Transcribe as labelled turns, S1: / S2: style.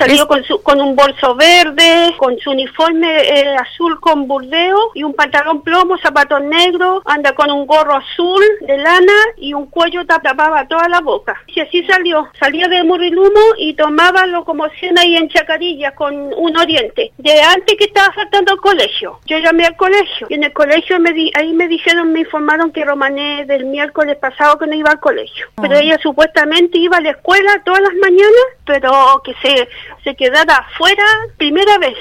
S1: Salió con, su, con un bolso verde, con su uniforme eh, azul con burdeo y un pantalón plomo, zapatos negros, anda con un gorro azul de lana y un cuello tapaba toda la boca. Y así salió. Salía de Murilumo y tomaba locomoción ahí en Chacarilla con un oriente. De antes que estaba faltando el colegio. Yo llamé al colegio y en el colegio me di, ahí me dijeron, me informaron que Romané del miércoles pasado que no iba al colegio. Pero ella supuestamente iba a la escuela todas las mañanas, pero que se, se quedara afuera primera vez.